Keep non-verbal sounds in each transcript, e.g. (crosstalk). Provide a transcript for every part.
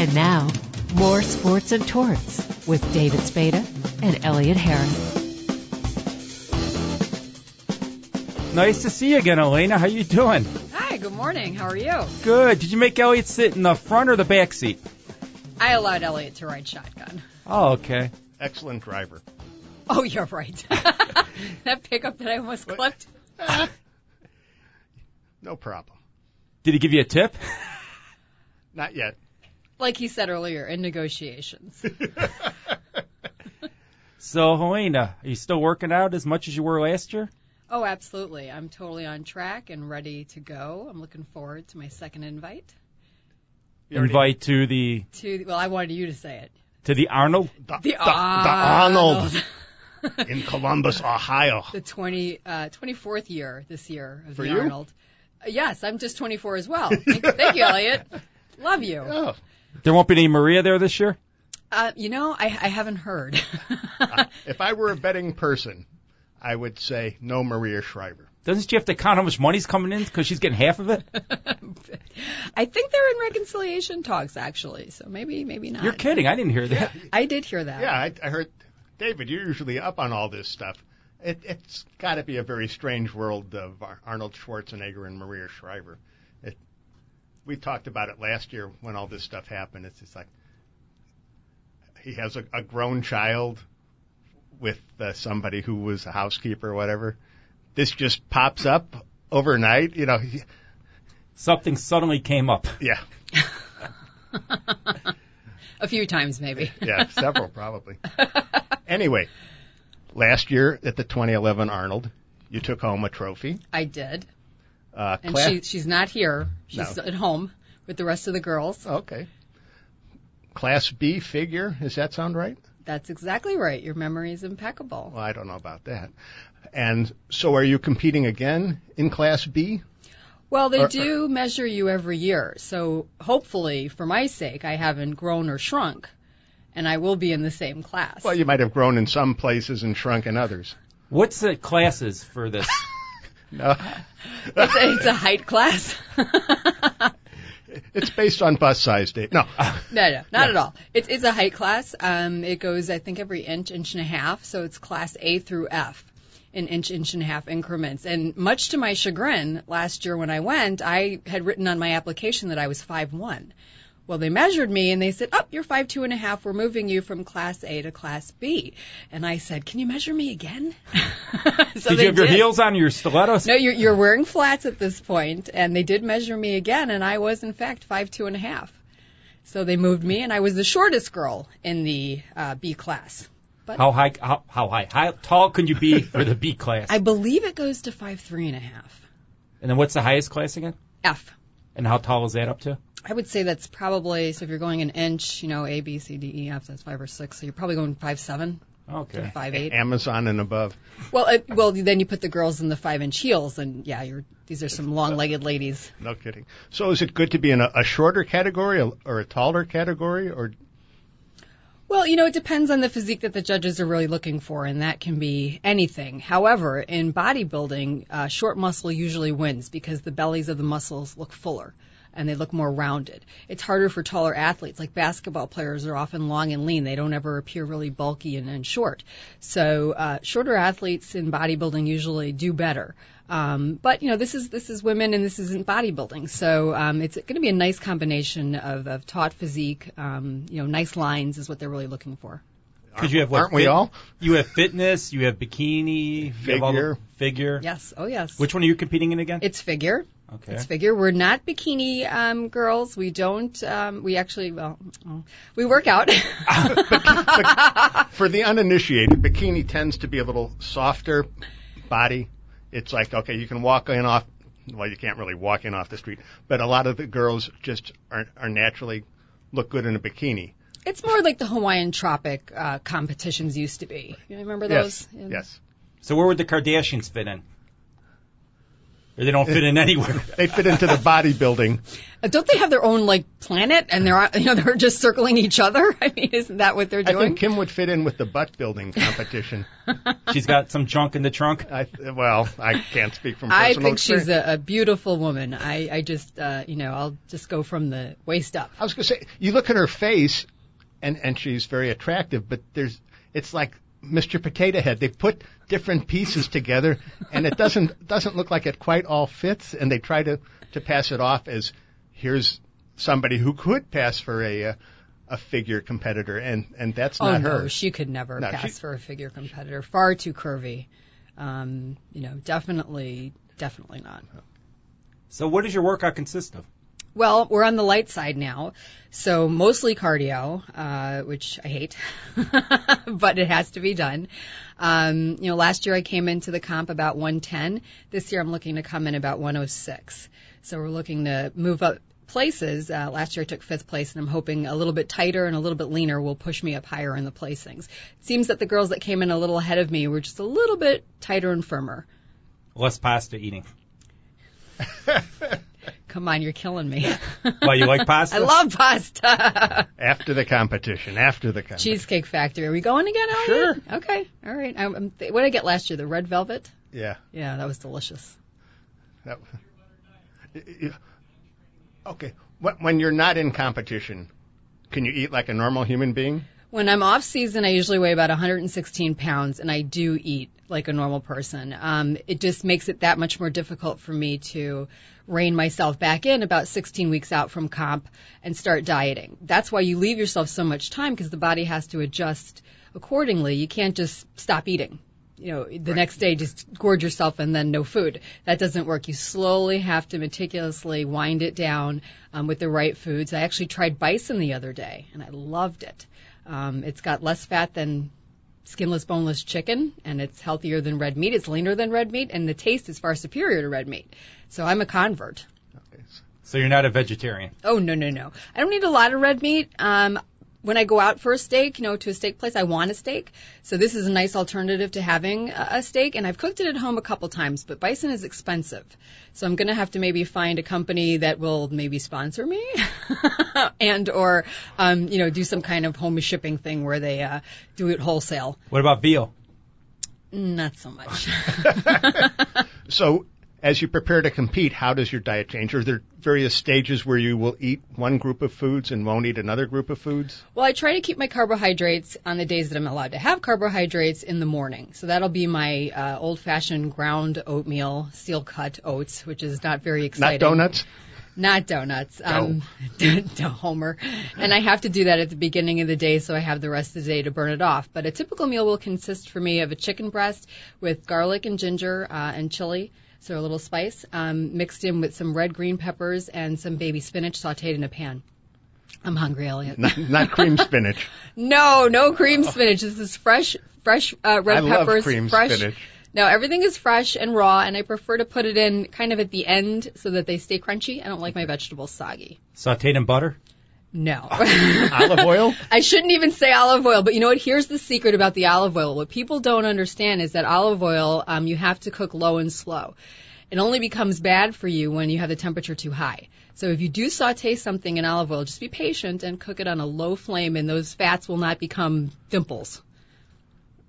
And now, more sports and torts with David Spada and Elliot Harris. Nice to see you again, Elena. How are you doing? Hi, good morning. How are you? Good. Did you make Elliot sit in the front or the back seat? I allowed Elliot to ride shotgun. Oh, okay. Excellent driver. Oh, you're right. (laughs) that pickup that I almost clipped. (laughs) No problem. Did he give you a tip? (laughs) Not yet. Like he said earlier, in negotiations. (laughs) So, Helena, are you still working out as much as you were last year? Oh, absolutely. I'm totally on track and ready to go. I'm looking forward to my second invite. You already- Invite to the To well, I wanted you to say it. to the Arnold. The, The, the- the Arnold Arnold. (laughs) in Columbus, Ohio. the 20, uh, 24th year this year of For the you? Arnold. Uh, yes, I'm just 24 as well. Thank, thank you, Elliot. (laughs) Love you. Oh, There won't be any Maria there this year. Uh, you know, I, I haven't heard. (laughs) if I were a betting person, I would say no Maria Shriver. Doesn't she have to count how much money's coming in because she's getting half of it? (laughs) I think they're in reconciliation talks, actually. So maybe, maybe not. You're kidding. I didn't hear that. I did hear that. Yeah, I, I heard. David, you're usually up on all this stuff. It, it's got to be a very strange world of Arnold Schwarzenegger and Maria Shriver. It, we talked about it last year when all this stuff happened. It's just like he has a, a grown child with uh, somebody who was a housekeeper or whatever. This just pops up overnight. You know, he, Something suddenly came up. yeah, (laughs) A few times, maybe. (laughs) yeah, several probably. Anyway, last year at the 2011 Arnold, you took home a trophy. I did. Uh, And class- she, she's not here. She's No. at home with the rest of the girls. Okay. Class B figure, does that sound right? That's exactly right. Your memory is impeccable. Well, I don't know about that. And so are you competing again in Class B? Well, they Or- do measure you every year. So hopefully, for my sake, I haven't grown or shrunk. And I will be in the same class. Well, you might have grown in some places and shrunk in others. What's the classes for this? (laughs) No, (laughs) it's, a, it's a height class. (laughs) it's based on bus size, Dave. No. No, no, not at all. It's it's a height class. Um, it goes, I think, every inch, inch and a half. So it's class A through F in inch, inch and a half increments. And much to my chagrin, last year when I went, I had written on my application that I was five one. Well, they measured me and they said, "Up, oh, you're five two and a half. We're moving you from class A to class B." And I said, "Can you measure me again?" (laughs) so did they you have your heels on, your stilettos? No, you're, you're wearing flats at this point, and they did measure me again, and I was in fact five two and a half. So they moved me, and I was the shortest girl in the uh, B class. But how high? How, how high? How tall can you be (laughs) for the B class? I believe it goes to five three and a half. and then what's the highest class again? F. And how tall is that up to? I would say that's probably so if you're going an inch, you know, A, B, C, D, E, F, that's five or six. So you're probably going five seven Okay. five eight. Amazon and above. Well, it, well, then you put the girls in the five inch heels, and yeah, you're these are some long legged ladies. No kidding. So is it good to be in a, a shorter category or- or a taller category or Well, you know, it depends on the physique that the judges are really looking for, and that can be anything. However, in bodybuilding, uh, short muscle usually wins because the bellies of the muscles look fuller and they look more rounded. It's harder for taller athletes, like basketball players are often long and lean. They don't ever appear really bulky and, and short. So, uh, shorter athletes in bodybuilding usually do better. Um, but you know, this is this is women and this isn't bodybuilding, so um, it's going to be a nice combination of, of taut physique. Um, you know, nice lines is what they're really looking for. Because you have what? aren't we fit- all? You have fitness. You have bikini. you have all the- Figure. figure. Yes, oh yes. Which one are you competing in again? It's figure. Okay. It's figure. We're not bikini um, girls. We don't. Um, we actually, well, we work out. (laughs) (laughs) for the uninitiated, bikini tends to be a little softer body. It's like okay, you can walk in off. Well, you can't really walk in off the street, but a lot of the girls just are, are naturally look good in a bikini. it's more like the Hawaiian tropic uh, competitions used to be. You remember those? Yes, yes. So where would the Kardashians fit in? Or they don't fit in anywhere. (laughs) They fit into the bodybuilding. Uh, Don't they have their own like planet and they're you know they're just circling each other? (laughs) I mean, isn't that what they're doing? I think Kim would fit in with the butt building competition. (laughs) She's got some junk in the trunk. I, well, I can't speak from Personal I personal think she's a, a beautiful woman. I, I just, uh, you know, I'll just go from the waist up. I was going to say, you look at her face, and and she's very attractive, but there's, it's like Mr. Potato Head. They put different pieces together, and it doesn't doesn't look like it quite all fits. And they try to to pass it off as here's somebody who could pass for a a, a figure competitor, and and that's oh not no, her. she could never No, pass she- for a figure competitor. Far too curvy. Um, you know, definitely, definitely not. So what does your workout consist of? Well, we're on the light side now, so mostly cardio, uh, which I hate, (laughs) but it has to be done. Um, you know, last year I came into the comp about 110. This year I'm looking to come in about 106. So we're looking to move up places. Uh, last year I took fifth place, and I'm hoping a little bit tighter and a little bit leaner will push me up higher in the placings. It seems that the girls that came in a little ahead of me were just a little bit tighter and firmer. Less pasta eating. (laughs) Come on, you're killing me. (laughs) well, you like pasta? (laughs) I love pasta. (laughs) after the competition, after the competition. Cheesecake Factory. Are we going again, Elliot? Sure. Okay. All right. I'm, I'm th- what did I get last year? The red velvet. Yeah. Yeah, that was delicious. That, yeah. okay. When you're not in competition, can you eat like a normal human being? When I'm off season, I usually weigh about 116 pounds, and I do eat like a normal person. Um, it just makes it that much more difficult for me to rein myself back in about 16 weeks out from comp and start dieting. That's why you leave yourself so much time because the body has to adjust accordingly. You can't just stop eating. You know, the next day just gorge yourself and then no food. That doesn't work. You slowly have to meticulously wind it down um, with the right foods. I actually tried bison the other day and I loved it. Um, it's got less fat than skinless, boneless chicken, and it's healthier than red meat. It's leaner than red meat, and the taste is far superior to red meat. So I'm a convert. So you're not a vegetarian. Oh no no no! I don't eat a lot of red meat. Um, when I go out for a steak, you know, to a steak place, I want a steak. So this is a nice alternative to having a a steak. And I've cooked it at home a couple times, but bison is expensive. So I'm going to have to maybe find a company that will maybe sponsor me, (laughs) and or um, you know, do some kind of home shipping thing where they uh, do it wholesale. What about veal? Not so much. (laughs) (laughs) So, as you prepare to compete, how does your diet change? Are there various stages where you will eat one group of foods and won't eat another group of foods? Well, I try to keep my carbohydrates on the days that I'm allowed to have carbohydrates in the morning. So that'll be my uh, old-fashioned ground oatmeal, steel cut oats, which is not very exciting. Not donuts? Not donuts. Um, (laughs) to Homer. And I have to do that at the beginning of the day so I have the rest of the day to burn it off. But a typical meal will consist for me of a chicken breast with garlic and ginger uh, and chili. So a little spice, um, mixed in with some red green peppers and some baby spinach sauteed in a pan. I'm hungry, Elliot. Not, not cream spinach. (laughs) No, no cream spinach. This is fresh, fresh uh, red I love peppers. cream fresh. spinach. No, everything is fresh and raw, and I prefer to put it in kind of at the end so that they stay crunchy. I don't like my vegetables soggy. Sauteed in butter? No. (laughs) Olive oil? I shouldn't even say olive oil, but you know what? Here's the secret about the olive oil. What people don't understand is that olive oil, um, you have to cook low and slow. It only becomes bad for you when you have the temperature too high. So if you do saute something in olive oil, just be patient and cook it on a low flame, and those fats will not become dimples.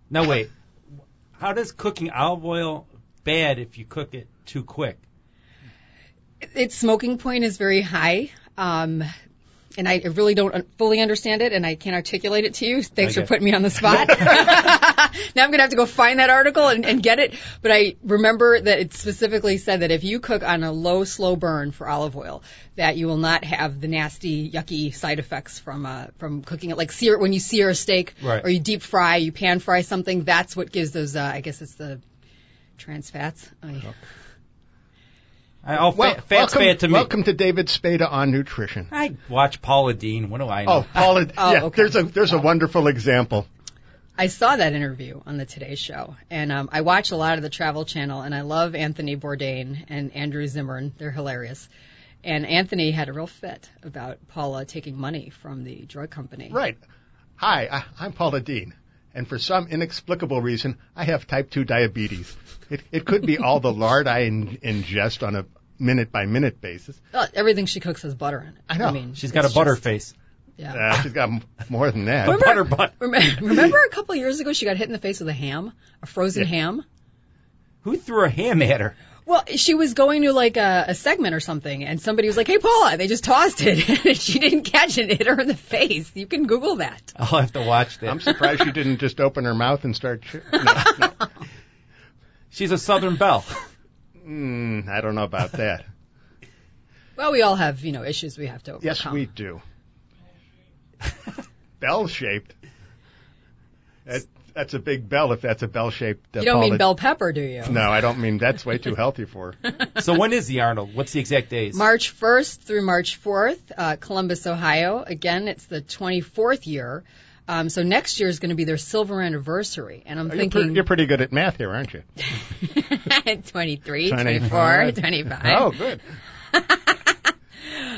No, wait. How does cooking olive oil bad if you cook it too quick? its smoking point is very high. Um, and I really don't fully understand it, and I can't articulate it to you. Thanks for putting me on the (laughs) spot. (laughs) now I'm going to have to go find that article and, and get it. But I remember that it specifically said that if you cook on a low, slow burn for olive oil, that you will not have the nasty, yucky side effects from uh, from cooking it. Like sear when you sear a steak, Right. or you deep fry, you pan fry something. That's what gives those. Uh, I guess it's the trans fats. I, I, oh, Well, fa- fat's welcome, bad to me. welcome to David Spada on nutrition. I watch Paula Deen. What do I know? Oh, Paula, (laughs) Oh, yeah, okay. there's a there's a wonderful example. I saw that interview on the Today Show, and um, I watch a lot of the Travel Channel, and I love Anthony Bourdain and Andrew Zimmern. They're hilarious. And Anthony had a real fit about Paula taking money from the drug company. Right. Hi, I, I'm Paula Deen, and for some inexplicable reason, I have type 2 diabetes. It, it could be all the lard I in, ingest on a minute by minute basis. Well, everything she cooks has butter in it. I know. I mean, She's got a butter just- face. Yeah. Uh, she's got m- more than that. Remember, butter butt. remember, (laughs) remember a couple of years ago she got hit in the face with a ham, a frozen Yeah. ham. Who threw a ham at her? Well, she was going to like a, a segment or something, and somebody was like, "Hey, Paula," they just tossed it, (laughs) and she didn't catch it. It hit her in the face. You can Google that. I'll have to watch that. I'm surprised she didn't just open her mouth and start. Ch- no, no. (laughs) She's a Southern Belle. Mm, I don't know about that. Well, we all have you know issues we have to overcome. Yes, we do. bell shaped. That, that's a big bell if that's a bell shaped. Uh, You don't mean bell pepper, do you? No, I don't mean that's way too healthy for. (laughs) So when is the Arnold? What's the exact days? March 1st through March 4th, uh, Columbus, Ohio. Again, it's the 24th year. Um, so next year is going to be their silver anniversary, and I'm You're, thinking pre- you're pretty good at math here, aren't you? (laughs) 23, 24, 25. 25. Oh, good. (laughs)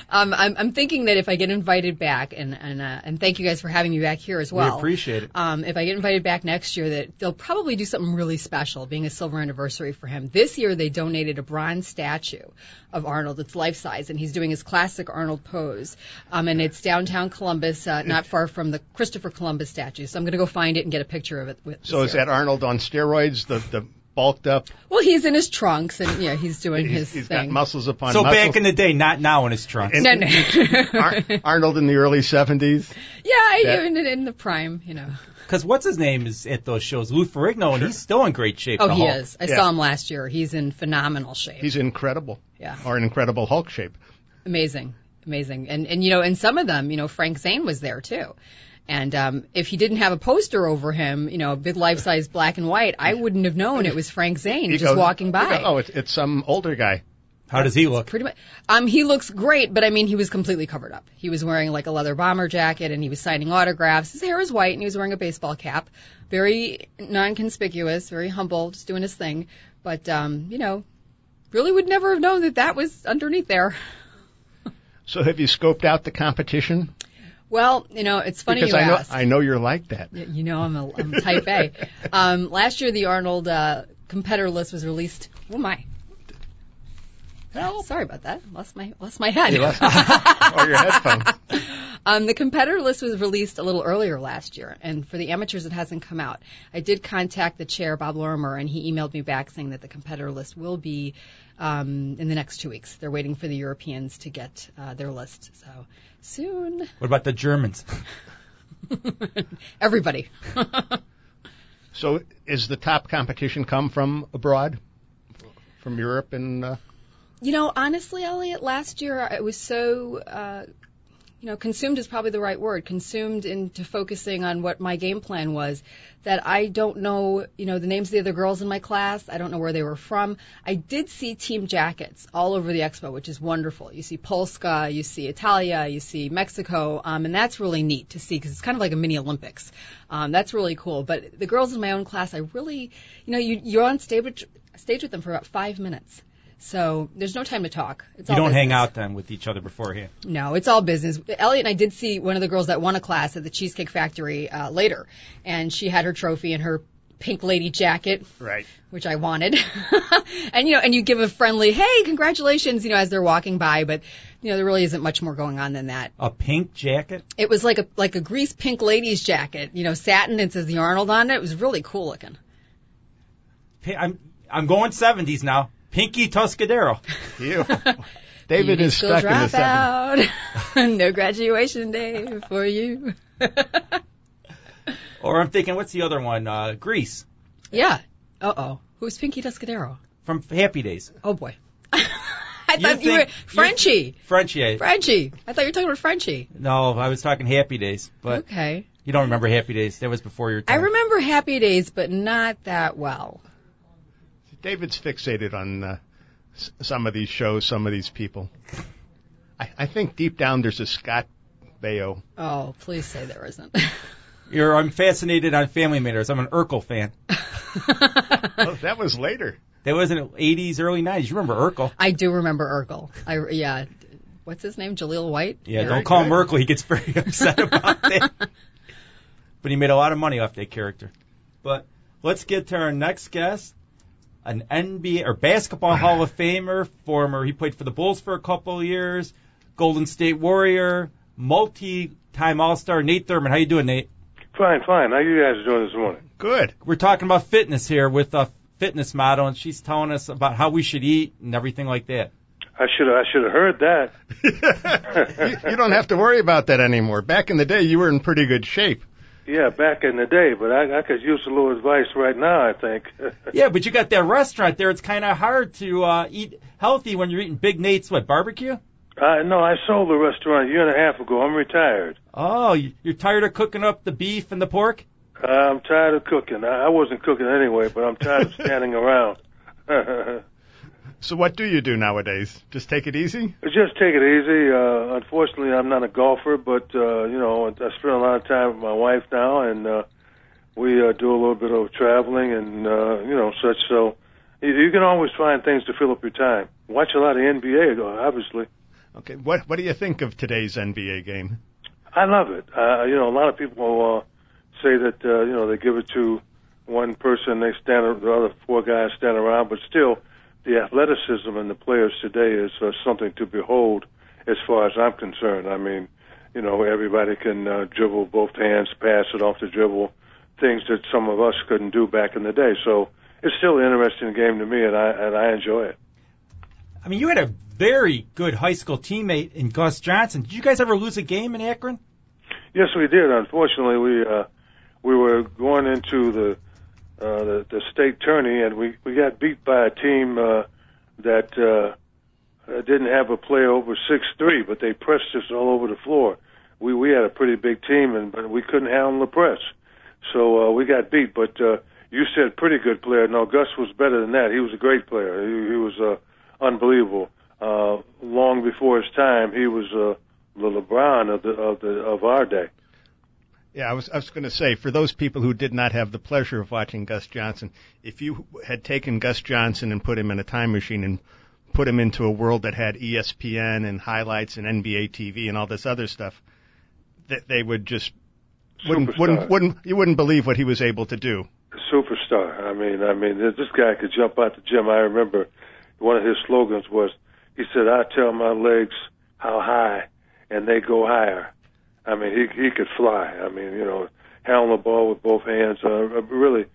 Um, I'm, I'm thinking that if I get invited back, and and uh, and thank you guys for having me back here as well. we appreciate it. Um, if I get invited back next year, that they'll probably do something really special, being a silver anniversary for him. This year, they donated a bronze statue of Arnold. It's life size, and he's doing his classic Arnold pose. Um, and it's downtown Columbus, uh, not far from the Christopher Columbus statue. So I'm going to go find it and get a picture of it. With So is year. that Arnold on steroids? The the bulked up. Well, he's in his trunks, and yeah, he's doing his He's, he's thing. got muscles upon so muscles. back in the day, not now in his trunks. And- no, no. Ar- Arnold in the early 70s. yeah, That- even in, in the prime, you know. Because what's his name is at those shows? Lou Ferrigno, and he's still in great shape. Oh, the he Hulk. is. I Yeah. saw him last year. He's in phenomenal shape. He's incredible. Yeah. Or an incredible Hulk shape. amazing, amazing. And and you know, and some of them, you know, Frank Zane was there too. And um, if he didn't have a poster over him, you know, a big life size black and white, I wouldn't have known it was Frank Zane He just goes- walking by. goes, oh, it's, it's some older guy. How does he look? Pretty much. Um, he looks great, but I mean, he was completely covered up. He was wearing like a leather bomber jacket, and he was signing autographs. His hair is white, and he was wearing a baseball cap. Very non-conspicuous, very humble, just doing his thing. But um, you know, really would never have known that that was underneath there. So have you scoped out the competition? Well, you know, it's funny because you I know asked. I know you're like that. You know, I'm a I'm type A. (laughs) Um, last year, the Arnold uh, competitor list was released. Oh my! Sorry about that. Lost my lost my head. You lost- (laughs) or your headphones. (laughs) Um, the competitor list was released a little earlier last year, and for the amateurs, it hasn't come out. I did contact the chair, Bob Lorimer, and he emailed me back saying that the competitor list will be um, in the next two weeks. They're waiting for the Europeans to get uh, their list, so soon. What about the Germans? (laughs) Everybody. (laughs) So is the top competition come from abroad? From Europe and uh, You know, honestly, Elliot, last year it was so, uh, you know, consumed is probably the right word, consumed into focusing on what my game plan was that I don't know, you know, the names of the other girls in my class. I don't know where they were from. I did see team jackets all over the expo, which is wonderful. You see Polska, you see Italia, you see Mexico, um, and that's really neat to see because it's kind of like a mini Olympics. Um, that's really cool. But the girls in my own class, I really, you know, you, you're on stage, stage with them for about five minutes. So there's no time to talk. It's You don't hang out then with each other beforehand. No, it's all business. Elliot and I did see one of the girls that won a class at the Cheesecake Factory uh, later, and she had her trophy and her pink lady jacket, right. which I wanted. (laughs) and you know, and you give a friendly, "Hey, congratulations!" You know, as they're walking by, but you know, there really isn't much more going on than that. A pink jacket? It was like a like a grease pink lady's jacket, you know, satin and says the Arnold on it. It was really cool looking. I'm I'm going 70s now. Pinky Tuscadero. You. David is school stuck in the 70s. dropout. (laughs) no graduation day for you. (laughs) Or I'm thinking, what's the other one? Uh, Grease yeah. Uh oh. Who's Pinky Tuscadero? from Happy Days. Oh boy. (laughs) I You thought you were think- Frenchie. Frenchie. Frenchie. I thought you were talking about Frenchie. No, I was talking Happy Days, but okay. you don't remember Happy Days. That was before your time. I time. remember Happy Days, but not that well. David's fixated on uh, s- some of these shows, some of these people. I, I think deep down there's a Scott Baio. Oh, please say there isn't. (laughs) You're, I'm fascinated on Family Matters. I'm an Urkel fan. (laughs) Oh, that was later. That was in the 80s, early 90s. You remember Urkel? I do remember Urkel. I yeah. What's his name? Jaleel White. Yeah, Very don't call him good. Urkel. He gets very (laughs) upset about that. but he made a lot of money off that character. But let's get to our next guest, an NBA or basketball Hall of Famer, former. He played for the Bulls for a couple of years, Golden State Warrior, multi-time All-Star Nate Thurmond. How you doing, Nate? Fine, fine. How you guys doing this morning? Good. We're talking about fitness here with a fitness model, and she's telling us about how we should eat and everything like that. I should have, I should have heard that. (laughs) you, you don't have to worry about that anymore. Back in the day, you were in pretty good shape. Yeah, back in the day, but I, I could use a little advice right now. I think. (laughs) Yeah, but you got that restaurant there. It's kind of hard to uh, eat healthy when you're eating Big Nate's what barbecue. uh, no, I sold the restaurant a year and a half ago. I'm retired. Oh, you- you're tired of cooking up the beef and the pork? Uh, I'm tired of cooking. I, I wasn't cooking anyway, but I'm tired of (laughs) standing around. (laughs) So what do you do nowadays? Just take it easy? Just take it easy. Uh, unfortunately, I'm not a golfer, but uh, you know, I spend a lot of time with my wife now, and uh, we uh, do a little bit of traveling and uh, you know such. So you, you can always find things to fill up your time. Watch a lot of NBA, obviously. Okay. What What do you think of today's NBA game? I love it. Uh, you know, a lot of people uh, say that uh, you know they give it to one person, they stand the other four guys stand around, but still, the athleticism in the players today is uh, something to behold. As far as I'm concerned, I mean, you know, everybody can uh, dribble both hands, pass it off the dribble, things that some of us couldn't do back in the day. So it's still an interesting game to me, and I and I enjoy it. I mean, you had a very good high school teammate in Gus Johnson. Did you guys ever lose a game in Akron? Yes, we did. Unfortunately, we uh, we were going into the uh, the, the state tourney, and we we got beat by a team uh, that uh, uh, didn't have a player over six three, but they pressed us all over the floor. We we had a pretty big team, and but we couldn't handle the press, so uh, we got beat. But uh, you said pretty good player. No, Gus was better than that. He was a great player. He, he was uh, unbelievable. Uh, long before his time, he was uh, the LeBron of the of the of our day. Yeah, I was I was going to say for those people who did not have the pleasure of watching Gus Johnson, if you had taken Gus Johnson and put him in a time machine and put him into a world that had ESPN and highlights and NBA TV and all this other stuff, that they would just wouldn't Superstar. wouldn't wouldn't you wouldn't believe what he was able to do. superstar. I mean, I mean, this guy could jump out the gym. I remember one of his slogans was, he said, "I tell my legs how high, and they go higher." I mean, he he could fly. I mean, you know, handling the ball with both hands. Uh, really,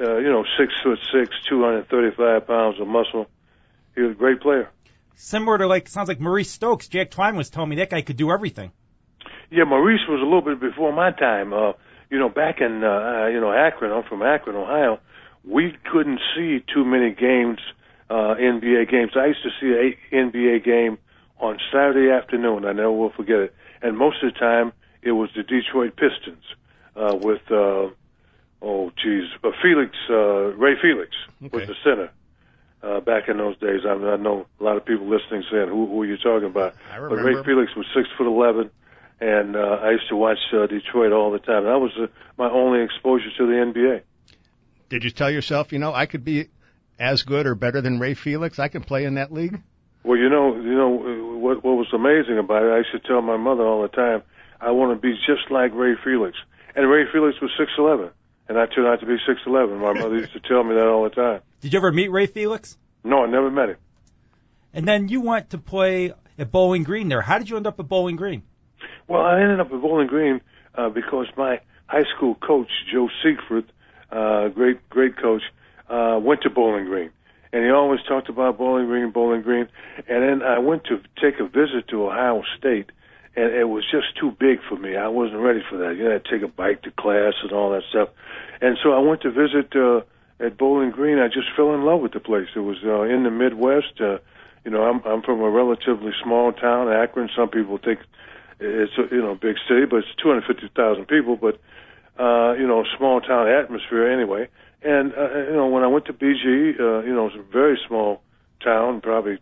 uh, you know, six foot six, two hundred thirty-five pounds of muscle. He was a great player. Similar to like sounds like Maurice Stokes. Jack Twyman was telling me that guy could do everything. Yeah, Maurice was a little bit before my time. Uh, you know, back in uh, uh, you know Akron, I'm from Akron, Ohio. We couldn't see too many games, uh, NBA games. I used to see a NBA game on Saturday afternoon. I never will forget it. And most of the time, it was the Detroit Pistons uh, with uh, oh geez, uh, Felix uh, Ray Felix was the center. Uh, back in those days, I, mean, I know a lot of people listening saying, "Who, who are you talking about?" I But Ray. Felix was six foot eleven, and uh, I used to watch uh, Detroit all the time. That was uh, my only exposure to the NBA. Did you tell yourself, you know, I could be as good or better than Ray Felix? I can play in that league. Well, you know, you know what what was amazing about it. I used to tell my mother all the time, I want to be just like Ray Felix. And Ray Felix was six eleven, and I turned out to be six eleven. My mother used to tell me that all the time. Did you ever meet Ray Felix? No, I never met him. And then you went to play at Bowling Green there. How did you end up at Bowling Green? Well, I ended up at Bowling Green uh, because my high school coach, Joe Siegfried, uh, great great coach, uh, went to Bowling Green, and he always talked about Bowling Green, Bowling Green. And then I went to take a visit to Ohio State, and it was just too big for me. I wasn't ready for that. You know, I'd take a bike to class and all that stuff. And so I went to visit uh, at Bowling Green. I just fell in love with the place. It was uh, in the Midwest. Uh, you know, I'm I'm from a relatively small town, Akron. Some people think it's a you know big city, but it's 250,000 people. But uh, you know, small town atmosphere anyway. And uh, you know, when I went to BG, uh, you know, it's a very small town, probably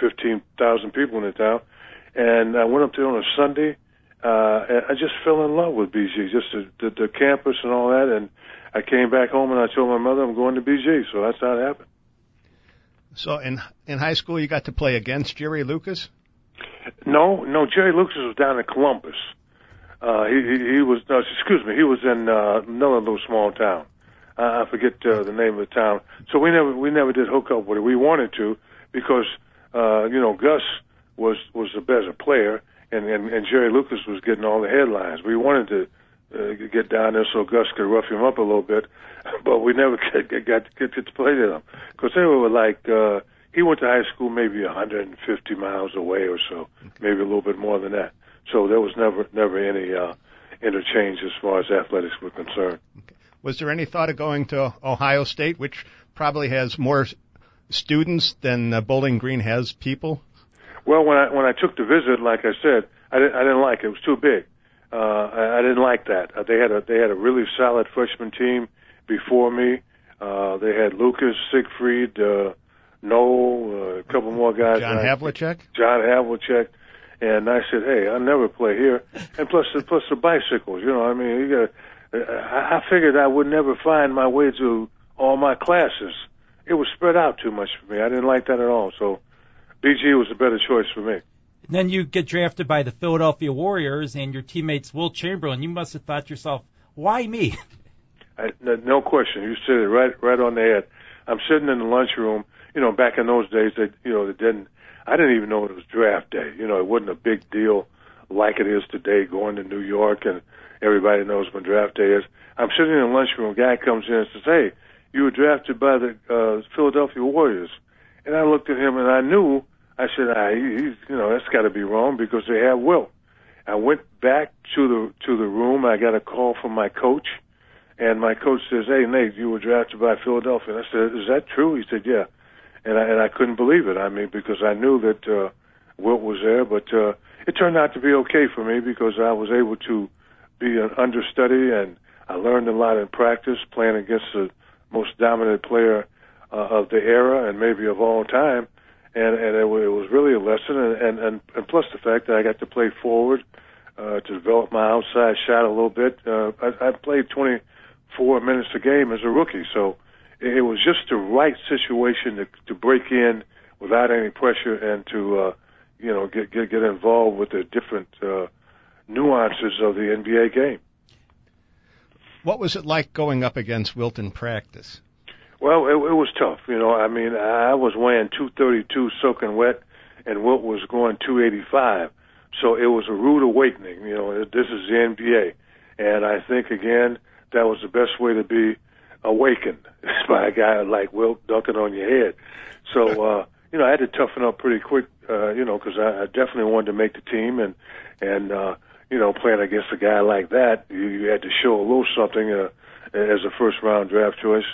15,000 people in the town. And I went up there on a Sunday. Uh, and I just fell in love with BG, just the, the, the campus and all that. And I came back home and I told my mother I'm going to BG. So that's how it happened. So in in high school, you got to play against Jerry Lucas. No, no, Jerry Lucas was down in Columbus. Uh, he, he he was no, excuse me. He was in uh, another little small town. I forget uh, the name of the town. So we never we never did hook up with it. We wanted to because uh, you know Gus was was the better player, and, and and Jerry Lucas was getting all the headlines. We wanted to uh, get down there so Gus could rough him up a little bit, (laughs) but we never (laughs) got got, got, get to play to them because they were like uh, he went to high school maybe 150 miles away or so, maybe a little bit more than that. So there was never never any uh, interchange as far as athletics were concerned. Was there any thought of going to Ohio State, which probably has more students than uh, Bowling Green has people? Well, when I when I took the visit, like I said, I didn't I didn't like it. It was too big. Uh, I, I didn't like that. Uh, they had a they had a really solid freshman team before me. Uh, they had Lucas, Siegfried, uh, Noel, uh, a couple more guys. John Havlicek. John Havlicek. And I said, hey, I'll never play here. And plus, the, plus the bicycles. You know, I mean, you got. I, figured I would never find my way to all my classes. It was spread out too much for me. I didn't like that at all. So, BG was a better choice for me. And Then you get drafted by the Philadelphia Warriors, and your teammates Wilt Chamberlain. You must have thought to yourself, "Why me?" (laughs) I, no, no question. You said it right, right on the head. I'm sitting in the lunchroom. You know, back in those days, they, you know, they didn't. I didn't even know it was draft day. You know, it wasn't a big deal like it is today, going to New York and everybody knows when draft day is. I'm sitting in the lunchroom. A guy comes in and says, "Hey, you were drafted by the uh, Philadelphia Warriors," and I looked at him and I knew. I said, ah, he's, you know, that's got to be wrong because they have Wilt. I went back to the to the room. I got a call from my coach, and my coach says, "Hey, Nate, you were drafted by Philadelphia." And I said, "Is that true?" He said, "Yeah," and I and I couldn't believe it. I mean, because I knew that uh, Wilt was there, but uh, it turned out to be okay for me because I was able to be an understudy, and I learned a lot in practice playing against the most dominant player uh, of the era and maybe of all time. And, and it, it was really a lesson, and, and, and, plus the fact that I got to play forward uh, to develop my outside shot a little bit. Uh, I, I played 24 minutes a game as a rookie, so it, it was just the right situation to, to break in without any pressure and to, uh, you know, get, get, get involved with the different uh, nuances of the NBA game. What was it like going up against Wilt in practice? Well, it, it was tough. You know, I mean, I was weighing 232 soaking wet, and Wilt was going 285. So it was a rude awakening. You know, this is the NBA, and I think again that was the best way to be awakened (laughs) by a guy like Wilt dunking on your head. So (laughs) uh, you know, I had to toughen up pretty quick. Uh, you know, because I, I definitely wanted to make the team, and and uh, you know, playing against a guy like that, you, you had to show a little something uh, as a first round draft choice.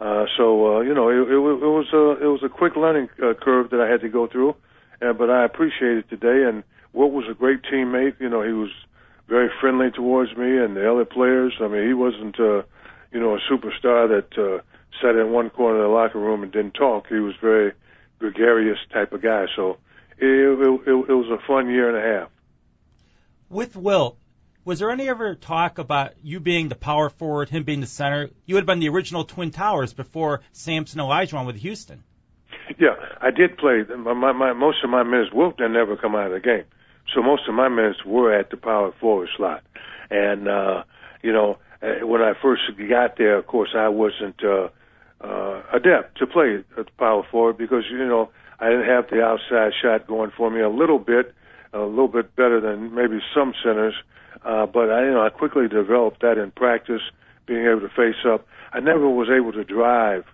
Uh, so uh, you know, it, it, it was a it was a quick learning uh, curve that I had to go through, uh, but I appreciate it today. And Wilt was a great teammate. You know, he was very friendly towards me and the other players. I mean, he wasn't uh, you know a superstar that uh, sat in one corner of the locker room and didn't talk. He was very gregarious type of guy. So it, it, it, it was a fun year and a half. With Wilt, was there any ever talk about you being the power forward, him being the center? You had been the original Twin Towers before Sampson Olajuwon with Houston. Yeah, I did play. My, my, most of my minutes, Wilt didn't never come out of the game, so most of my minutes were at the power forward slot. And uh, you know, uh, when I first got there, of course, I wasn't uh, uh, adept to play at the power forward because you know I didn't have the outside shot going for me a little bit, a little bit better than maybe some centers. Uh, but I, you know, I quickly developed that in practice, being able to face up. I never was able to drive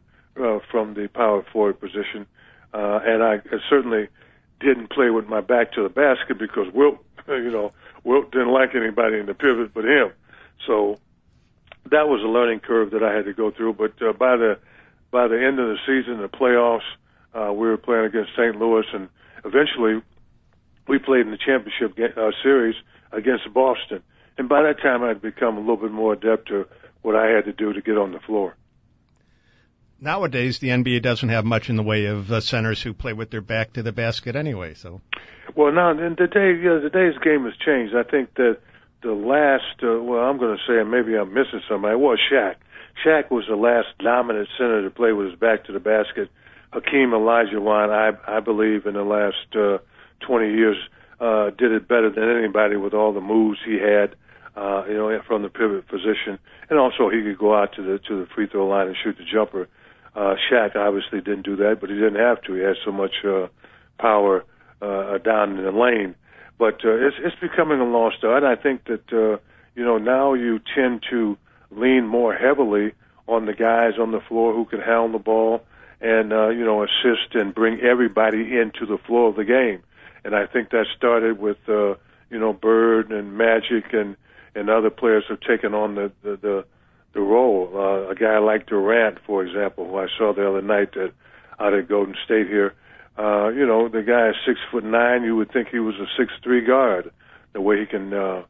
uh, from the power forward position, uh, and I, certainly didn't play with my back to the basket because Wilt, (laughs) you know, Wilt didn't like anybody in the pivot but him. So that was a learning curve that I had to go through. But uh, by the by the end of the season, the playoffs, uh, we were playing against St. Louis, and eventually we played in the championship uh, series against Boston. And by that time, I'd become a little bit more adept to what I had to do to get on the floor. Nowadays, the NBA doesn't have much in the way of uh, centers who play with their back to the basket anyway. So, well, now in today, you know, today's game has changed. I think that the last, uh, well, I'm going to say, and maybe I'm missing somebody. Was Shaq? Shaq was the last dominant center to play with his back to the basket. Hakeem Olajuwon, I, I believe, in the last uh, 20 years, uh, did it better than anybody with all the moves he had uh, you know, from the pivot position, and also he could go out to the to the free throw line and shoot the jumper. Uh, Shaq obviously didn't do that, but he didn't have to. He had so much uh, power uh, down in the lane. But uh, it's it's becoming a lost art. I think that uh, you know now you tend to lean more heavily on the guys on the floor who can handle the ball and uh, you know assist and bring everybody into the flow of the game. And I think that started with uh, you know Bird and Magic and and other players have taken on the the the, the role. Uh, a guy like Durant, for example, who I saw the other night at, out at Golden State here. Uh, you know, the guy is six foot nine. You would think he was a six three guard, the way he can uh,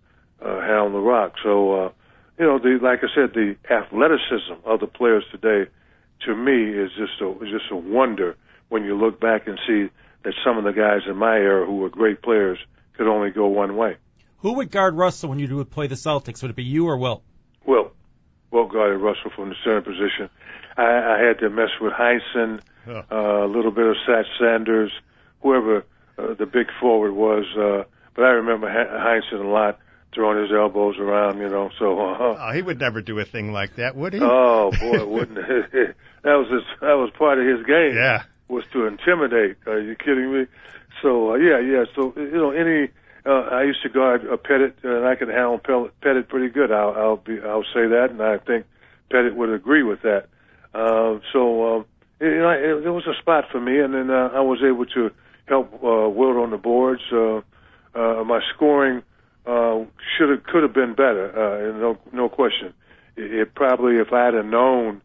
uh, handle the rock. So, uh, you know, the like I said, the athleticism of the players today, to me, is just a is just a wonder when you look back and see that some of the guys in my era who were great players could only go one way. Who would guard Russell when you would play the Celtics? Would it be you or Wilt? Wilt. Wilt guarded Russell from the center position. I, I had to mess with Heinsohn, Oh. uh, a little bit of Satch Sanders, whoever uh, the big forward was. Uh, but I remember ha- Heinsohn a lot, throwing his elbows around, you know. So, uh, Oh, he would never do a thing like that, would he? oh boy, wouldn't it? (laughs) that was his, that was part of his game. Yeah. Was to intimidate. Are you kidding me? So uh, yeah, yeah. So you know, any uh, I used to guard a Pettit, and I could handle Pettit pretty good. I'll, I'll be I'll say that, and I think Pettit would agree with that. Uh, so um, you know, it, it was a spot for me, and then uh, I was able to help uh, Wilt on the boards. Uh, uh, my scoring uh, should have could have been better, uh, no no question. It, it probably if I had known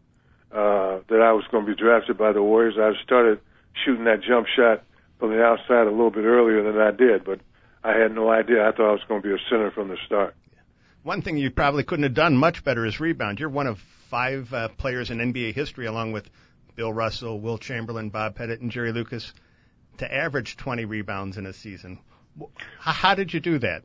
uh, that I was going to be drafted by the Warriors, I started shooting that jump shot from the outside a little bit earlier than I did, but I had no idea. I thought I was going to be a center from the start. One thing you probably couldn't have done much better is rebound. You're one of five uh, players in NBA history, along with Bill Russell, Wilt Chamberlain, Bob Pettit, and Jerry Lucas, to average 20 rebounds in a season. How, did you do that?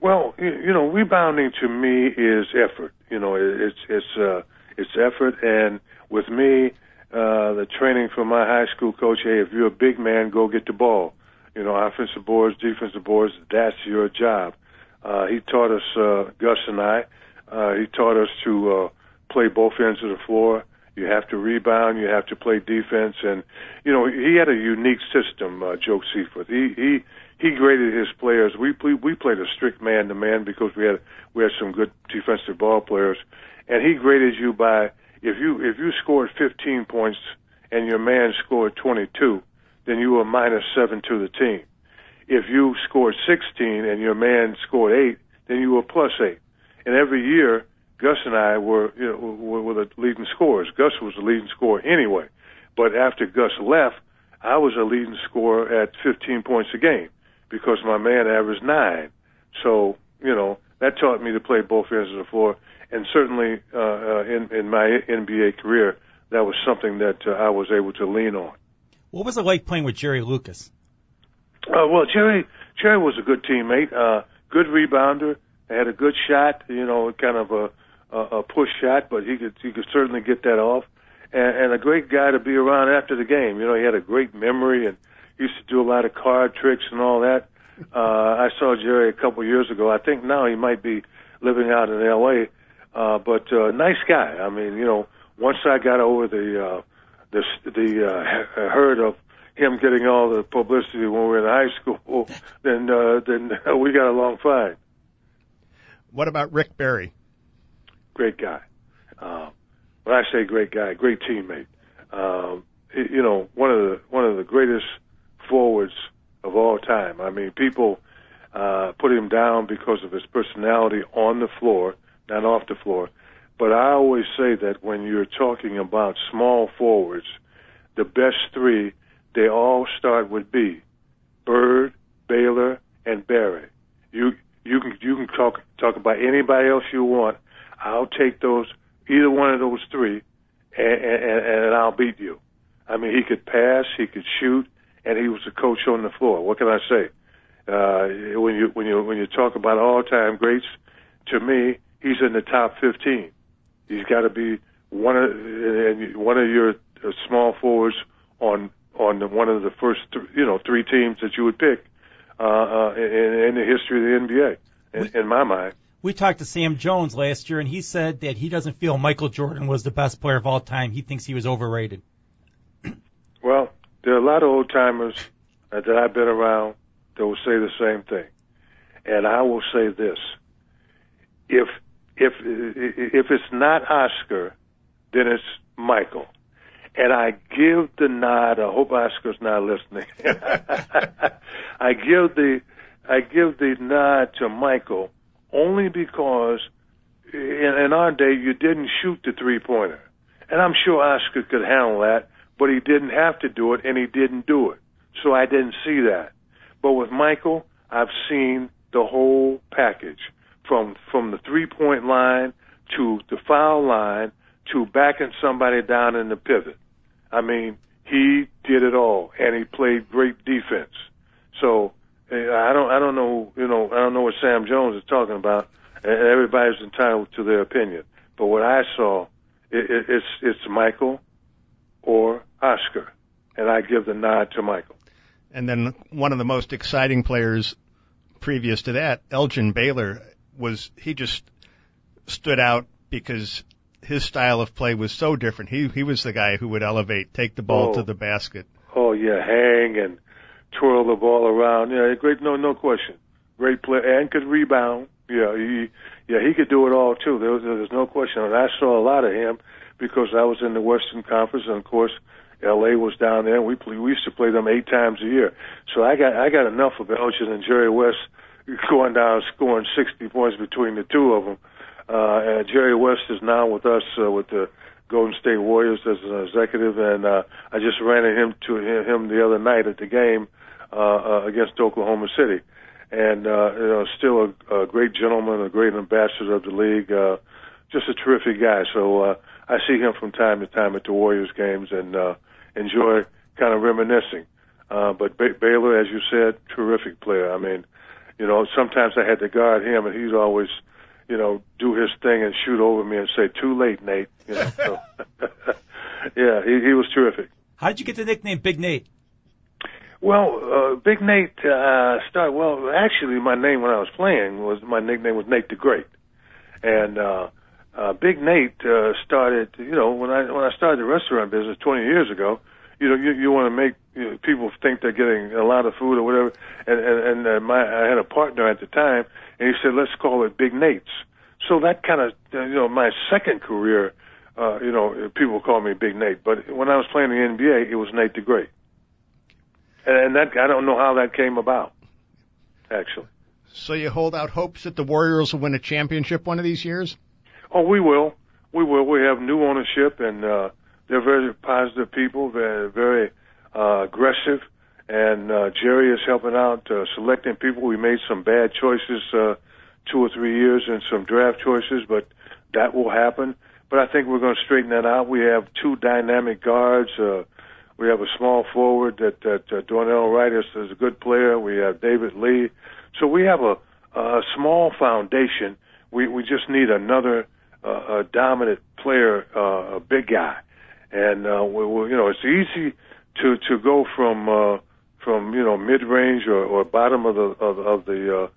Well, you you know, rebounding to me is effort. You know, it's it's uh, it's effort, and with me, uh, the training from my high school coach, hey, if you're a big man, go get the ball. You know, offensive boards, defensive boards, that's your job. Uh, he taught us, uh, Gus and I, uh, he taught us to uh, play both ends of the floor. You have to rebound. You have to play defense, and you know he had a unique system. Uh, Joe Seaforth. He he he graded his players. We we, we played a strict man to man because we had we had some good defensive ball players, and he graded you by if you if you scored 15 points and your man scored 22, then you were minus seven to the team. If you scored 16 and your man scored eight, then you were plus eight. And every year, Gus and I were you know were, the leading scorers. Gus was the leading scorer anyway, but after Gus left, I was a leading scorer at 15 points a game because my man averaged nine. So you know that taught me to play both ends of the floor, and certainly uh, uh, in in my NBA career, that was something that uh, I was able to lean on. What was it like playing with Jerry Lucas? Uh, well, Jerry Jerry was a good teammate, uh, good rebounder, had a good shot, you know, kind of a, a, push shot, but he could he could certainly get that off, and, and a great guy to be around after the game. You know, he had a great memory and used to do a lot of card tricks and all that. Uh, I saw Jerry a couple years ago. I think now he might be living out in L.A. Uh, but uh, nice guy. I mean, you know, once I got over the uh, the the uh, herd of him getting all the publicity when we were in high school, (laughs) then uh, then (laughs) we got along fine. What about Rick Barry? Great guy. Uh, when I say great guy, great teammate. Um, he- you know, one of the one of the greatest forwards of all time. I mean, people uh, put him down because of his personality on the floor, not off the floor. But I always say that when you're talking about small forwards, the best three, they all start with B: Bird, Baylor, and Barry. You you can you can talk talk about anybody else you want. I'll take those either one of those three, and, and, and I'll beat you. I mean, he could pass, he could shoot, and he was a coach on the floor. What can I say? Uh, when you when you when you talk about all time greats, to me, he's in the top fifteen. He's got to be one of and one of your uh, small forwards on on the, one of the first th- you know three teams that you would pick uh, uh, in, in the history of the NBA. In, in my mind, We talked to Sam Jones last year, and he said that he doesn't feel Michael Jordan was the best player of all time. He thinks he was overrated. (clears throat) Well, there are a lot of old timers that I've been around that will say the same thing, and I will say this: if if if it's not Oscar, then it's Michael. And I give the nod. I hope Oscar's not listening. (laughs) I give the I give the nod to Michael only because in, in our day you didn't shoot the three pointer, and I'm sure Oscar could handle that, but he didn't have to do it, and he didn't do it. So I didn't see that. But with Michael, I've seen the whole package from from the three point line to the foul line to backing somebody down in the pivot. I mean, he did it all, and he played great defense. So eh, I don't, I don't know, you know, I don't know what Sam Jones is talking about. And everybody's entitled to their opinion. But what I saw, it, it, it's it's Michael or Oscar, and I give the nod to Michael. And then one of the most exciting players previous to that, Elgin Baylor, was he just stood out because his style of play was so different. He he was the guy who would elevate, take the ball Oh. to the basket. Oh yeah, hang and twirl the ball around. Yeah, great, no, no question. Great player and could rebound. Yeah, he, yeah, he could do it all too. There was, there's no question. And I saw a lot of him because I was in the Western Conference, and of course, L.A. was down there. And we play, we used to play them eight times a year. So I got I got enough of Elgin and Jerry West going down scoring 60 points between the two of them. Uh, and Jerry West is now with us uh, with the Golden State Warriors as an executive, and uh, I just ran into him to him the other night at the game uh, uh, against Oklahoma City, and uh, you know, still a, a great gentleman, a great ambassador of the league, uh, just a terrific guy. So uh, I see him from time to time at the Warriors games and uh, enjoy kind of reminiscing. Uh, but ba- Baylor, as you said, terrific player. I mean, you know, sometimes I had to guard him, and he'd always you know, do his thing and shoot over me and say, "Too late, Nate." You know, so (laughs) yeah, he, he was terrific. How did you get the nickname Big Nate? Well, uh, Big Nate uh, started. Well, actually, my name when I was playing was my nickname was Nate the Great, and uh, uh, Big Nate uh, started. You know, when I when I started the restaurant business 20 years ago, you know, you, you want to make you know, people think they're getting a lot of food or whatever. And and, and uh, my I had a partner at the time, and he said, let's call it Big Nate's. So that kind of uh, you know my second career. Uh, you know, people call me Big Nate, but when I was playing in the NBA, it was Nate the Great. And that I don't know how that came about, actually. So you hold out hopes that the Warriors will win a championship one of these years? Oh, we will. We will. We have new ownership, and uh, they're very positive people. They're very uh, aggressive, and uh, Jerry is helping out uh, selecting people. We made some bad choices uh, two or three years and some draft choices, but that will happen. But I think we're going to straighten that out. We have two dynamic guards. Uh, we have a small forward that, that uh, Dorell Wright is, is a good player. We have David Lee. So we have a, a small foundation. We, we just need another uh, a dominant player, uh, a big guy. And, uh, we, we, you know, it's easy to, to go from, uh, from, you know, mid-range or, or bottom of the, of, of the, uh,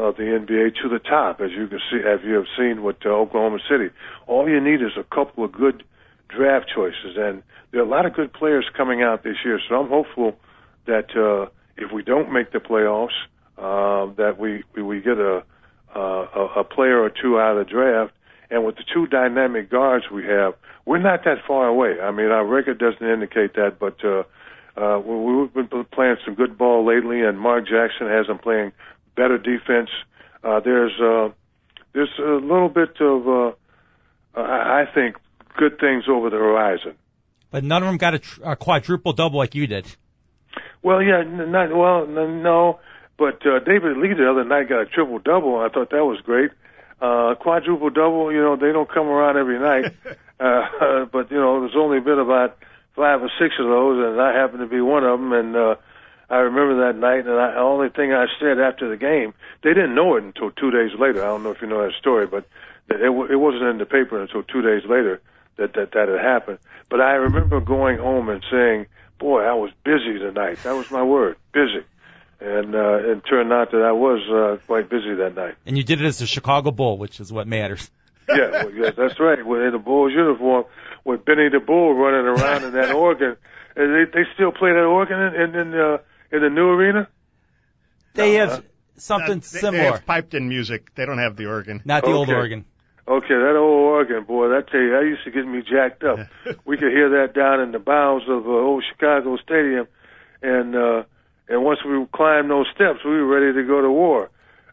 of the NBA to the top, as you can see, as you have seen with uh, Oklahoma City. All you need is a couple of good draft choices, and there are a lot of good players coming out this year. So I'm hopeful that uh, if we don't make the playoffs, uh, that we we, get a, a a player or two out of the draft. And with the two dynamic guards we have, we're not that far away. I mean, our record doesn't indicate that, but uh, uh, we, we've been playing some good ball lately, and Mark Jackson has them playing better defense. Uh, there's uh, there's a little bit of uh, I I think good things over the horizon. But none of them got a, tr- a quadruple double like you did. Well, yeah, n- not well, n- no, but uh, David Lee the other night got a triple double. I thought that was great. Uh, quadruple double, you know, they don't come around every night. (laughs) uh, but you know, there's only been about five or six of those, and I happen to be one of them. And uh, I remember that night, and I, the only thing I said after the game, they didn't know it until two days later. I don't know if you know that story, but it, it wasn't in the paper until two days later that that that had happened. But I remember going home and saying, "Boy, I was busy tonight." That was my word, busy. And uh, it turned out that I was uh, quite busy that night. And you did it as a Chicago Bull, which is what matters. yeah, well, yes, that's right. With in the Bulls uniform, with Benny the Bull running around in that (laughs) organ, and they they still play that organ in in, in, uh, in the new arena. They No, have uh, something Uh, they, similar, They have piped-in music. They don't have the organ. not the old organ. Okay, that old organ, boy, that tell you, that used to get me jacked up. we could hear that down in the bowels of uh, old Chicago Stadium, and uh, and once we climbed those steps, we were ready to go to war.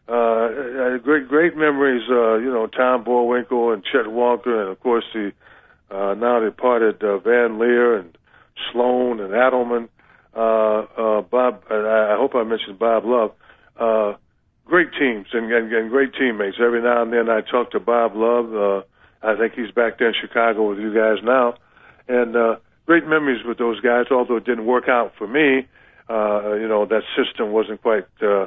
Uh, great, great memories. Uh, you know, Tom Boerwinkle and Chet Walker, and of course the uh, now departed uh, Van Lier and Sloan and Adelman. Uh, uh, Bob, I I hope I mentioned Bob Love. Uh, great teams and, and, and great teammates. Every now and then I talk to Bob Love. Uh, I think he's back there in Chicago with you guys now. And uh, great memories with those guys, although it didn't work out for me. Uh, you know, that system wasn't quite uh,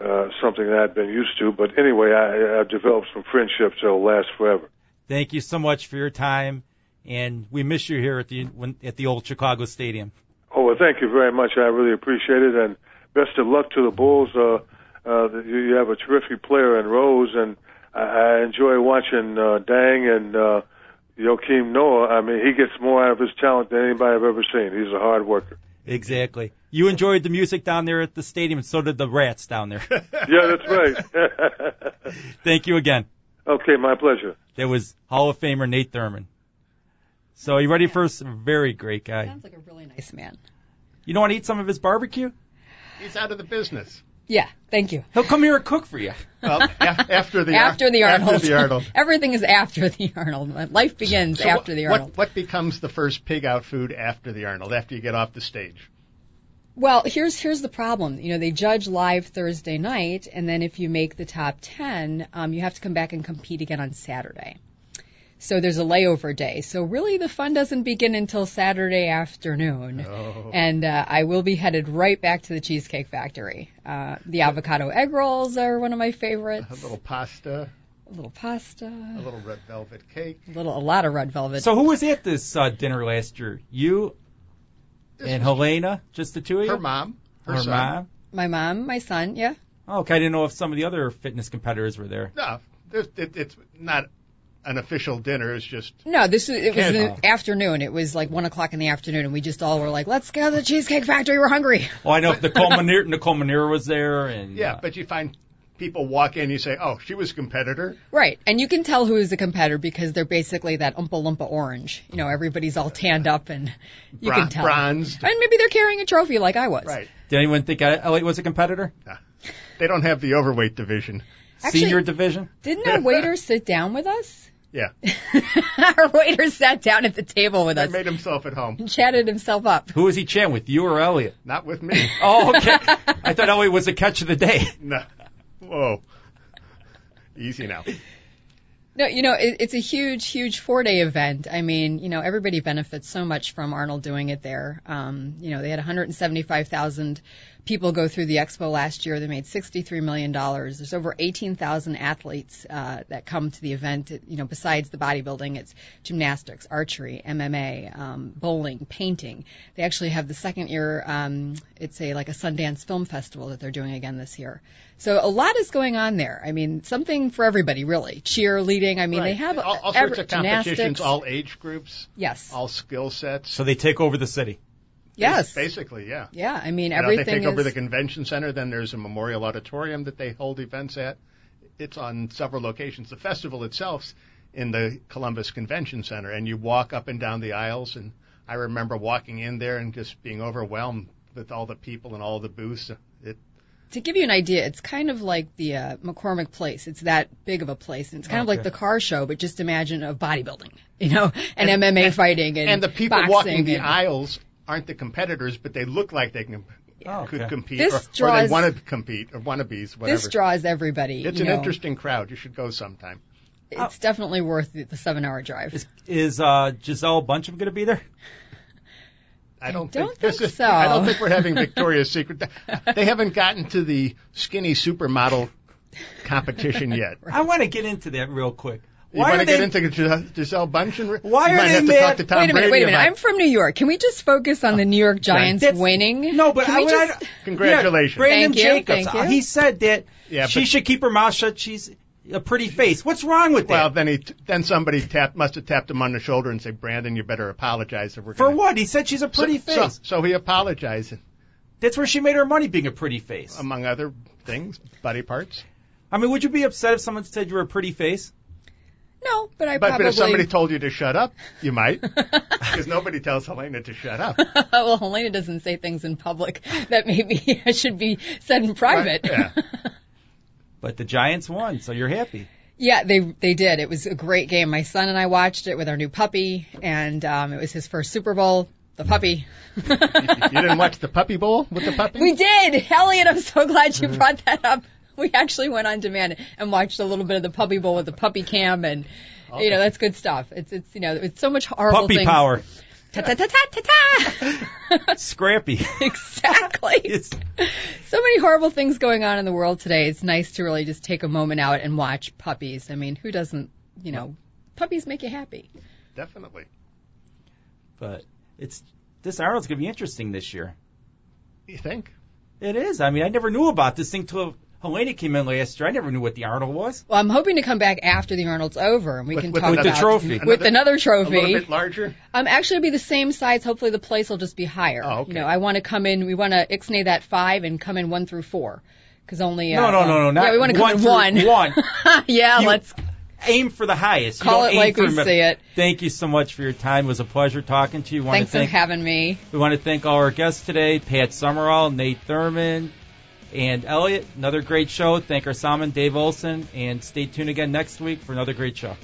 uh, something that I'd been used to. But anyway, I, I've developed some friendships that will last forever. Thank you so much for your time, and we miss you here at the when, at the old Chicago Stadium. Oh, well, thank you very much. I really appreciate it, and best of luck to the Bulls. Uh, uh, you, you have a terrific player in Rose, and I, I enjoy watching uh, Deng and uh, Joakim Noah. I mean, he gets more out of his talent than anybody I've ever seen. He's a hard worker. Exactly. You enjoyed the music down there at the stadium, and so did the Rats down there. (laughs) yeah, that's right. (laughs) (laughs) Thank you again. okay, my pleasure. That was Hall of Famer Nate Thurmond. So, are you ready for a very great guy? Sounds like a really nice man. You don't want to eat some of his barbecue? He's out of the business. Yeah, thank you. He'll come here and cook for you. Well, a- after the after the Arnold. After the Arnold. Everything is after the Arnold. Life begins So after what, the what- Arnold. What, becomes the first pig out food after the Arnold? After you get off the stage? Well, here's here's the problem. You know, they judge live Thursday night, and then if you make the top ten, um, you have to come back and compete again on Saturday. So there's a layover day. So really, the fun doesn't begin until Saturday afternoon. Oh. And uh, I will be headed right back to the Cheesecake Factory. Uh, the avocado egg rolls are one of my favorites. A little pasta, A little pasta, a little red velvet cake. a little, a lot of red velvet. So, who was at this uh, dinner last year? You This and Helena, just the two of you? Her mom. Her, Her son. mom. my mom, my son, yeah. Oh, okay, I didn't know if some of the other fitness competitors were there. No, there's- it, it's not an official dinner. It's just No, this was it was Casual. an afternoon. It was like one o'clock in the afternoon, and we just all were like, "Let's go to the Cheesecake Factory. We're hungry." Oh, I know if (laughs) Nicole Manir, Nicole Manir was there, and yeah. uh, But you find people walk in, you say, "Oh, she was a competitor." Right, and you can tell who is a competitor because they're basically that Oompa Loompa orange. You know, everybody's all tanned up, and you Bron- can tell. bronzed. And maybe they're carrying a trophy like I was. Right. did anyone think Elliot was a competitor? They don't have the overweight division. Actually- Senior division? Didn't our (laughs) waiter sit down with us? Yeah. (laughs) our waiter sat down at the table with He us made himself at home. and chatted himself up. Who was he chatting with, you or Elliot? Not with me. Oh, okay. (laughs) I thought Elliot was the catch of the day. no. Whoa. Easy now. No, you know, it, it's a huge, huge four day event. I mean, you know, everybody benefits so much from Arnold doing it there. Um, you know, they had 175,000 people go through the expo last year. They made $63 million. There's over 18,000 athletes uh, that come to the event. You know, besides the bodybuilding, it's gymnastics, archery, MMA, um, bowling, painting. They actually have the second year. Um, it's a like a Sundance Film Festival that they're doing again this year. So a lot is going on there. I mean, something for everybody really. Cheerleading. I mean, they have all, all every- sorts of competitions, gymnastics. all age groups, yes. all skill sets. So they take over the city. Yes. Basically, yeah. Yeah. I mean, You know, everything they take is. over the convention center. Then there's a memorial auditorium that they hold events at. It's on several locations. The festival itself's in the Columbus Convention Center, and you walk up and down the aisles. And I remember walking in there and just being overwhelmed with all the people and all the booths. It, to give you an idea, it's kind of like the uh, McCormick Place. It's that big of a place. And it's kind of like the car show, but just imagine of bodybuilding, you know, and, MMA fighting and and the people boxing walking the and- aisles aren't the competitors, but they look like they can, Oh, could okay. compete, This or, or they want to compete, or wannabes, whatever. This draws everybody. it's you an know. interesting crowd. You should go sometime. It's definitely worth the, the seven-hour drive. Is, is uh, Gisele Bündchen going to be there? I don't, don't think, this think is. so. I don't think we're having Victoria's Secret. They haven't gotten to the skinny supermodel competition yet. (laughs) I want to get into that real quick. You Why want are to get they- into Gis- Gisele Bündchen? Why you are might they have to talk to Tom wait a minute, Brady wait a minute. about- I'm from New York. Can we just focus on the New York Giants That's- winning? No, but Can I, we I- Congratulations. Yeah, Brandon Thank you, Jacobs. thank you. uh, He said that Yeah, she but- should keep her mouth shut. She's a pretty face. What's wrong with Well, that? Well, then he then somebody tapped must have tapped him on the shoulder and said, "Brandon, you better apologize." If we're For gonna... what? He said she's a pretty so, face. So, so he apologized, That's where she made her money being a pretty face. among other things, body parts. I mean, would you be upset if someone said you were a pretty face? No, but I But, probably. but if somebody told you to shut up, you might, (laughs) because nobody tells Helena to shut up. (laughs) well, Helena doesn't say things in public (laughs) that maybe should be said in private. Right, yeah. But the Giants won, so you're happy. Yeah, they they did. It was a great game. My son and I watched it with our new puppy, and um, it was his first Super Bowl. The puppy. You didn't watch the Puppy Bowl with the puppy? we did, Elliot. I'm so glad you brought that up. (laughs) We actually went on demand and watched a little bit of the puppy bowl with the puppy cam, and you know that's good stuff. It's it's you know it's so much horrible Puppy things. power. Ta ta ta ta ta ta. (laughs) (laughs) Scrappy. exactly. It's- so many horrible things going on in the world today. It's nice to really just take a moment out and watch puppies. I mean, who doesn't, you know, puppies make you happy. Definitely. but it's this Arnold's gonna be interesting this year. You think? It is. I mean, I never knew about this thing till Helena came in last year. I never knew what the Arnold was. Well, I'm hoping to come back after the Arnold's over and we With- can with talk the about trophy. with another trophy, A trophy. little bit larger. Um, actually, it'll be the same size. Hopefully, the place will just be higher. Oh, okay. You know, I want to come in. We want to ixnay that five and come in one through four, because only. No, uh, no, no, no, not yeah, we want to come in through one. One. (laughs) yeah, You let's Aim for the highest. Call don't it like we see it. Thank you so much for your time. It was a pleasure talking to you. We Thanks to thank for having me. We want to thank all our guests today, Pat Summerall, Nate Thurmond, and Elliot. Another great show. Thank our Sampson, Dave Olson, and stay tuned again next week for another great show.